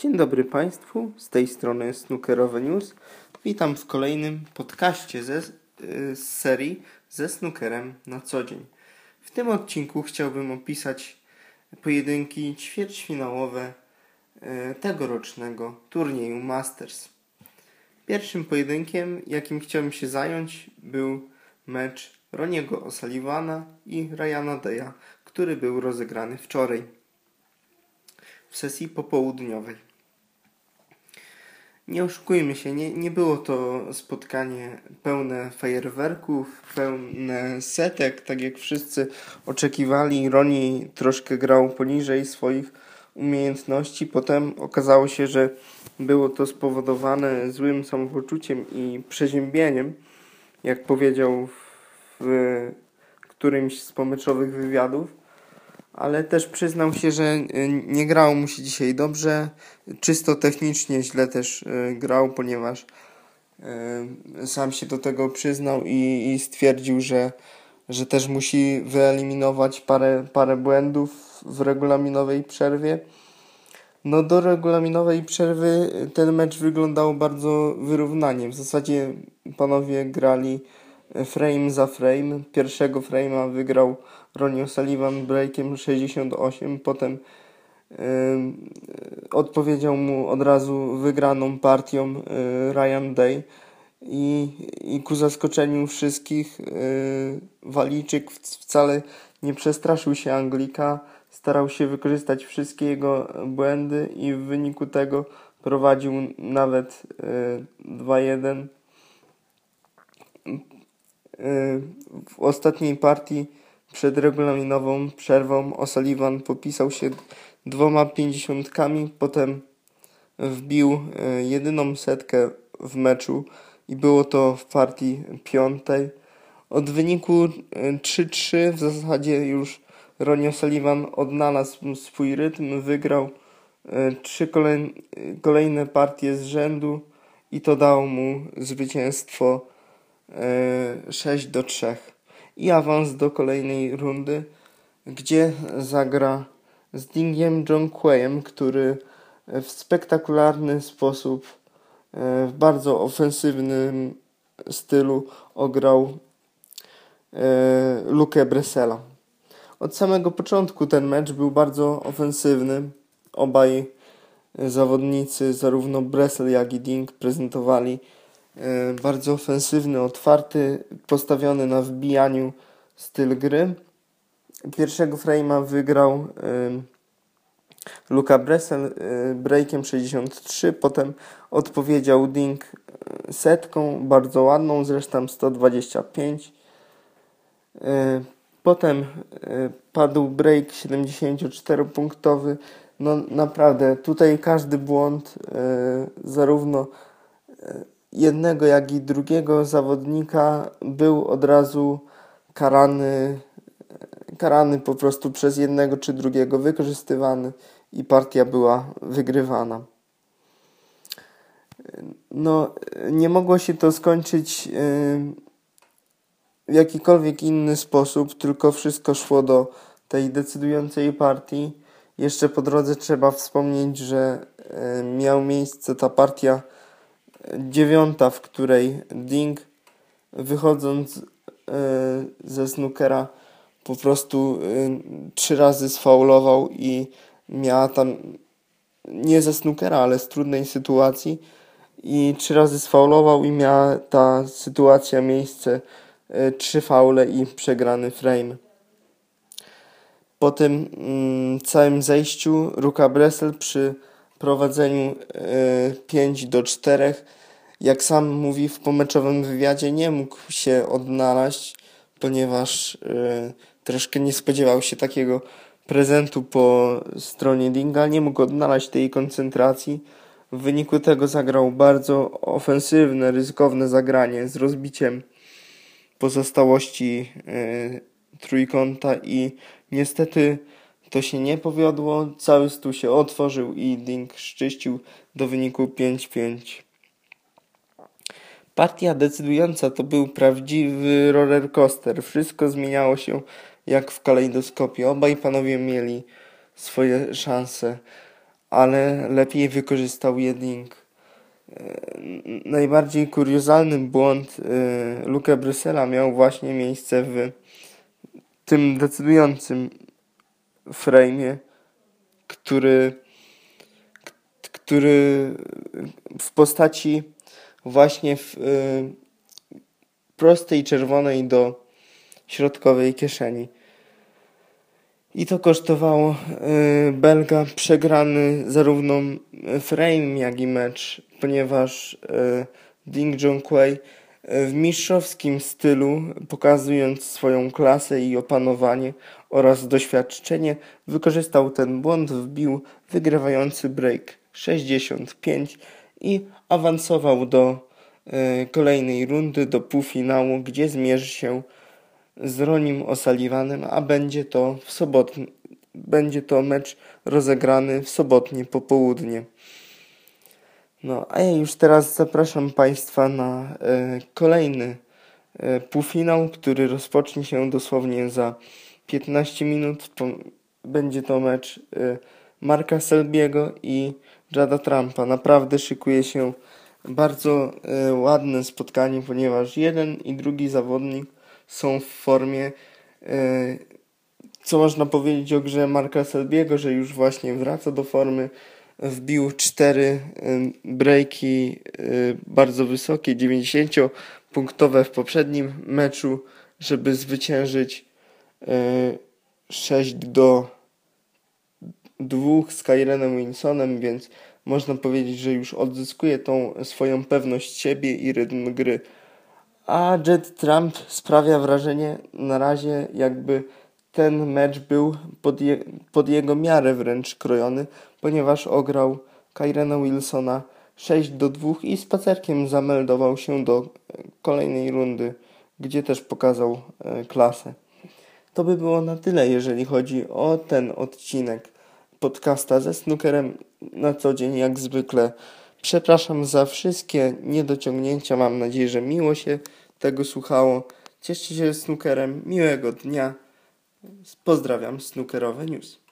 Dzień dobry Państwu, z tej strony Snookerowe News. Witam w kolejnym podcaście ze, y, z serii ze snookerem na co dzień. W tym odcinku chciałbym opisać pojedynki ćwierćfinałowe y, tegorocznego turnieju Masters. Pierwszym pojedynkiem, jakim chciałem się zająć, był mecz Roniego O'Sullivana i Ryana Deya, który był rozegrany wczoraj w sesji popołudniowej. Nie oszukujmy się, nie, nie było to spotkanie pełne fajerwerków, pełne setek, tak jak wszyscy oczekiwali. Roni troszkę grał poniżej swoich umiejętności. Potem okazało się, że było to spowodowane złym samopoczuciem i przeziębieniem, jak powiedział w którymś z pomyczowych wywiadów ale też przyznał się, że y, nie grał mu się dzisiaj dobrze. Czysto technicznie źle też y, grał, ponieważ y, sam się do tego przyznał i, i stwierdził, że, że też musi wyeliminować parę, parę błędów w regulaminowej przerwie. No do regulaminowej przerwy ten mecz wyglądał bardzo wyrównanie. W zasadzie panowie grali frame za frame. Pierwszego frame'a wygrał Ronnie Sullivan breakiem 68, potem odpowiedział mu od razu wygraną partią yy, Ryan Day. I, i ku zaskoczeniu wszystkich yy, wcale nie przestraszył się Anglika, starał się wykorzystać wszystkie jego błędy i w wyniku tego prowadził nawet yy, 2-1 w ostatniej partii przed regulaminową przerwą O'Sullivan popisał się dwoma pięćdziesiątkami, potem wbił e, jedyną setkę w meczu i było to w partii piątej. Od wyniku 3-3 e, w zasadzie już Ronnie O'Sullivan odnalazł swój rytm, wygrał trzy kolejne partie z rzędu i to dało mu zwycięstwo 6 do 3 i awans do kolejnej rundy, gdzie zagra z Dingiem John Quayem, który w spektakularny sposób, e, w bardzo ofensywnym stylu ograł e, Lukę Bresela. Od samego początku ten mecz był bardzo ofensywny. Obaj zawodnicy, zarówno Bresel jak i Ding, prezentowali E, bardzo ofensywny, otwarty, postawiony na wbijaniu styl gry. Pierwszego frame'a wygrał e, Luka Bressel e, breakiem 63, potem odpowiedział Ding setką, bardzo ładną, zresztą 125. Potem padł break 74-punktowy. No naprawdę, tutaj każdy błąd, zarówno jednego, jak i drugiego zawodnika był od razu karany, karany po prostu przez jednego czy drugiego, wykorzystywany i partia była wygrywana. No, nie mogło się to skończyć w jakikolwiek inny sposób, tylko wszystko szło do tej decydującej partii. Jeszcze po drodze trzeba wspomnieć, że miał miejsce ta partia dziewiąta, w której Ding wychodząc e, ze snookera po prostu e, trzy razy sfaulował i miała tam nie ze snookera, ale z trudnej sytuacji i trzy razy sfaulował i miała ta sytuacja miejsce e, trzy faule i przegrany frame. Po tym mm, całym zejściu Ruka Bresel przy prowadzeniu 5 e, do 4. Jak sam mówi w pomeczowym wywiadzie, nie mógł się odnaleźć, ponieważ e, troszkę nie spodziewał się takiego prezentu po stronie Dinga, nie mógł odnaleźć tej koncentracji. W wyniku tego zagrał bardzo ofensywne, ryzykowne zagranie z rozbiciem pozostałości yy, trójkąta i niestety to się nie powiodło, cały stół się otworzył i Ding szczyścił do wyniku 5-5. Partia decydująca to był prawdziwy roller coaster. Wszystko zmieniało się jak w kalejdoskopie. Obaj panowie mieli swoje szanse, ale lepiej wykorzystał Jeding. E, najbardziej kuriozalny błąd e, Luke Brysela miał właśnie miejsce w tym decydującym frame'ie, który, który w postaci właśnie w prostej czerwonej do środkowej kieszeni. I to kosztowało y, Belga przegrany zarówno frame, jak i mecz, ponieważ y, Ding Junquei y, w mistrzowskim stylu, pokazując swoją klasę i opanowanie oraz doświadczenie, wykorzystał ten błąd, wbił wygrywający break 65 i awansował do y, kolejnej rundy, do półfinału, gdzie zmierzy się z Ronim O'Sullivanem, a będzie to w sobotę, będzie to mecz rozegrany w sobotnie popołudnie. No, a ja już teraz zapraszam Państwa na e, kolejny e, półfinał, który rozpocznie się dosłownie za 15 minut. Będzie to mecz e, Marka Selbiego i Jada Trumpa. Naprawdę szykuje się bardzo ładne spotkanie, ponieważ jeden i drugi zawodnik są w formie. Co można powiedzieć o grze Marka Selbiego, że już właśnie wraca do formy. Wbił cztery e, breaki e, bardzo wysokie, 90-punktowe w poprzednim meczu, żeby zwyciężyć 6 do 2 z Kyrenem Winsonem, więc można powiedzieć, że już odzyskuje tą swoją pewność siebie i rytm gry. A Jet Trump sprawia wrażenie na razie jakby ten mecz był pod, je, pod jego miarę wręcz krojony, ponieważ ograł Kyrena Wilsona 6 do 2 i spacerkiem zameldował się do kolejnej rundy, gdzie też pokazał e, klasę. To by było na tyle, jeżeli chodzi o ten odcinek podcasta ze snookerem na co dzień, jak zwykle. Przepraszam za wszystkie niedociągnięcia. Mam nadzieję, że miło się tego słuchało. Cieszcie się snookerem. Miłego dnia. Pozdrawiam, snookerowe news.